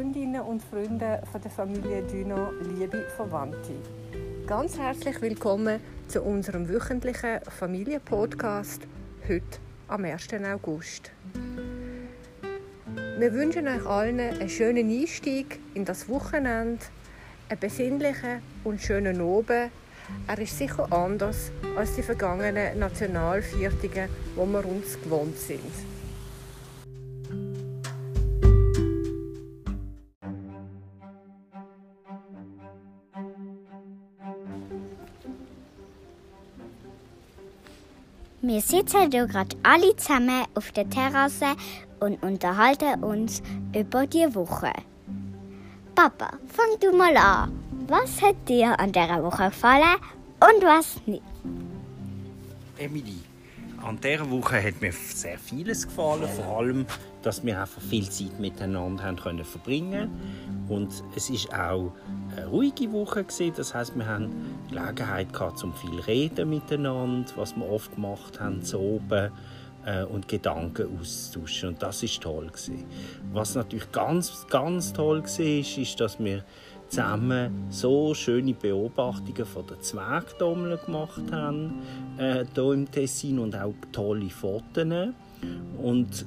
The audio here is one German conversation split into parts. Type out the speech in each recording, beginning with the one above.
Freundinnen und Freunde von der Familie Düno, liebe Verwandte. Ganz herzlich willkommen zu unserem wöchentlichen Familienpodcast heute am 1. August. Wir wünschen euch allen einen schönen Einstieg in das Wochenende, einen besinnlichen und schönen Oben. Er ist sicher anders als die vergangenen Nationalviertigen, wo wir uns gewohnt sind. Wir sitzen hier gerade alle zusammen auf der Terrasse und unterhalten uns über die Woche. Papa, fang du mal an. Was hat dir an dieser Woche gefallen und was nicht? Emily, an dieser Woche hat mir sehr vieles gefallen, vor allem, dass wir einfach viel Zeit miteinander haben können verbringen und es ist auch eine ruhige Woche gewesen. Das heißt, wir haben Gelegenheit gehabt, zum viel reden miteinander, was wir oft gemacht haben, so oben äh, und Gedanken auszutauschen. Und das ist toll gewesen. Was natürlich ganz, ganz toll war, ist, dass wir zusammen so schöne Beobachtungen von der Zwergdommel gemacht haben äh, hier im Tessin und auch tolle Fotos. Und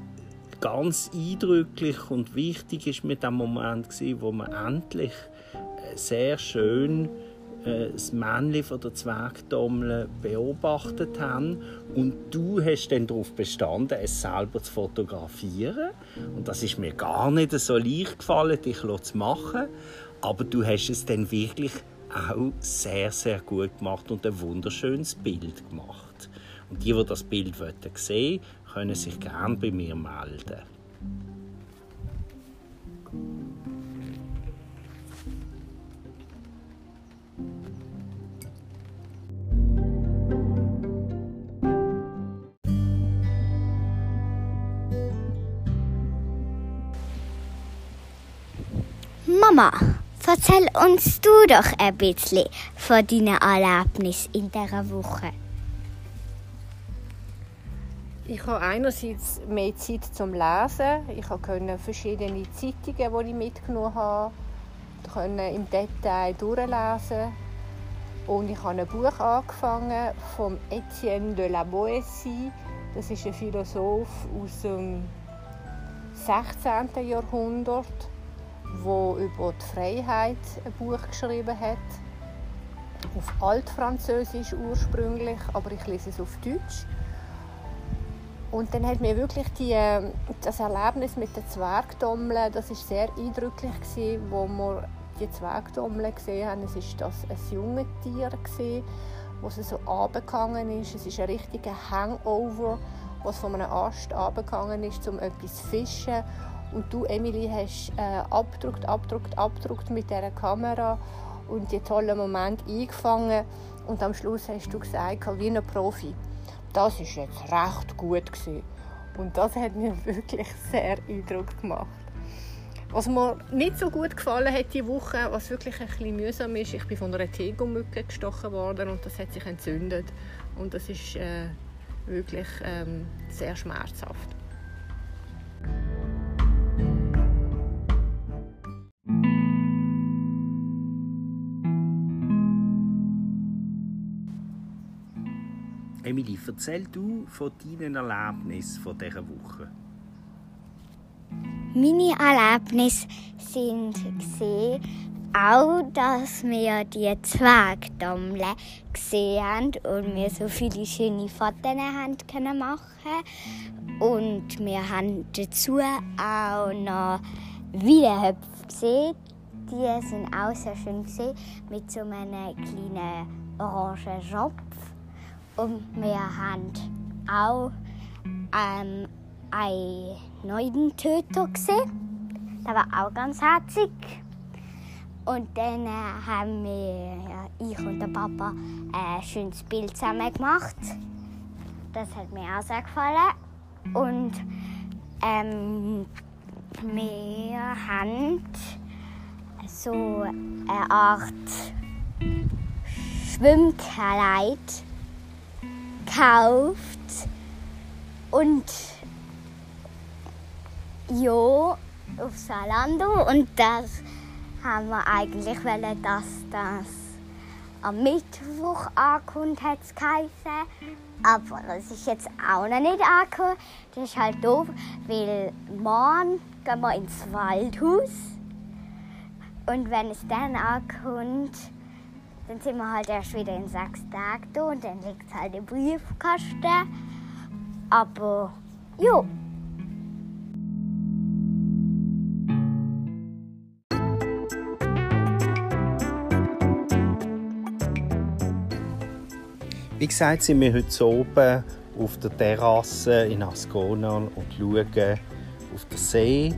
ganz eindrücklich und wichtig ist mir der Moment gewesen, wo wir endlich äh, sehr schön äh, das Männchen von der Zwergdommel beobachtet haben. Und du hast dann darauf bestanden, es selber zu fotografieren. Und das ist mir gar nicht so leicht gefallen, dich zu machen, aber du hast es dann wirklich auch sehr, sehr gut gemacht und ein wunderschönes Bild gemacht. Und die, die das Bild sehen wollen, können sich gerne bei mir melden. Mama, erzähl uns du doch ein bisschen von deinen Erlebnissen in dieser Woche. Ich habe einerseits mehr Zeit zum Lesen. Ich konnte verschiedene Zeitungen, die ich mitgenommen habe, im Detail durchlesen. Und ich habe ein Buch angefangen von Etienne de la Boétie. Das ist ein Philosoph aus dem 16. Jahrhundert wo über die Freiheit ein Buch geschrieben hat. Auf Altfranzösisch ursprünglich, aber ich lese es auf Deutsch. Und dann hat mir wirklich die, ähm, das Erlebnis mit den Zwergdommeln, das ist sehr eindrücklich gewesen, wo wir die Zwergdommeln gesehen haben. Es ist das ein junges Tier gewesen, wo es so abgegangen ist. Es ist ein richtiger Hangover, was von einem Ast abgegangen ist, um etwas zu fischen und du, Emily, hast äh, abgedruckt, abgedruckt, abgedruckt mit dieser Kamera und die tollen Momente eingefangen. Und am Schluss hast du gesagt, wie ein Profi, das ist jetzt recht gut gewesen. Und das hat mir wirklich sehr Eindruck gemacht. Was mir nicht so gut gefallen hat diese Woche, was wirklich ein bisschen mühsam ist, ich bin von einer Tegomücke gestochen worden und das hat sich entzündet. Und das ist äh, wirklich ähm, sehr schmerzhaft. Emily, erzähl du von deinen Erlebnissen von dieser Woche. Meine Erlebnisse sind gesehen, auch, dass wir die Zwergdommel gesehen haben und wir so viele schöne Fotos haben können machen und wir haben dazu auch noch Wiederhöpfe gesehen. Die sind auch sehr schön gesehen mit so einem kleinen orangen Schopf. Und wir haben auch ähm, einen neuen Töter gesehen. Der war auch ganz herzig. Und dann äh, haben wir, ja, ich und der Papa, ein schönes Bild zusammen gemacht. Das hat mir auch sehr gefallen. Und ähm, wir haben so eine Art Schwimmkleid gekauft und ja, auf Salando und das haben wir eigentlich wollen, dass das am Mittwoch ankommt, hat es geheißen. Aber das ist jetzt auch noch nicht angekommen. Das ist halt doof, weil morgen gehen wir ins Waldhaus. Und wenn es dann ankommt, dann sind wir halt erst wieder in sechs Tagen da und dann liegt es halt im Briefkasten. Aber ja. Wie gesagt, sind wir heute oben auf der Terrasse in Ascona und schauen auf den See.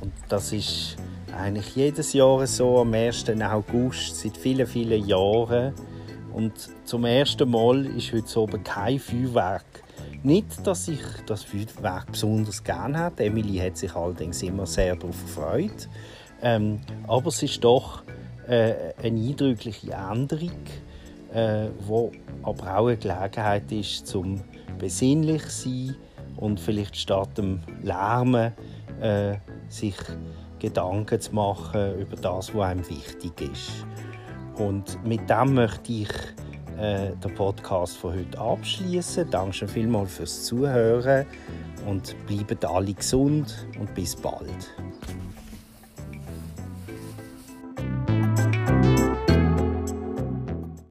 Und das ist eigentlich jedes Jahr so, am 1. August, seit vielen, vielen Jahren. Und zum ersten Mal ist heute oben kein Feuerwerk. Nicht, dass ich das Feuerwerk besonders gerne habe. Emily hat sich allerdings immer sehr darauf gefreut. Ähm, aber es ist doch äh, eine eindrückliche Änderung, äh, wo aber auch eine Gelegenheit ist, zum besinnlich sein und vielleicht statt dem Lärmen äh, sich Gedanken zu machen über das, was einem wichtig ist. Und mit dem möchte ich äh, den Podcast von heute abschließen. Danke schon vielmals fürs Zuhören und bleiben alle gesund und bis bald.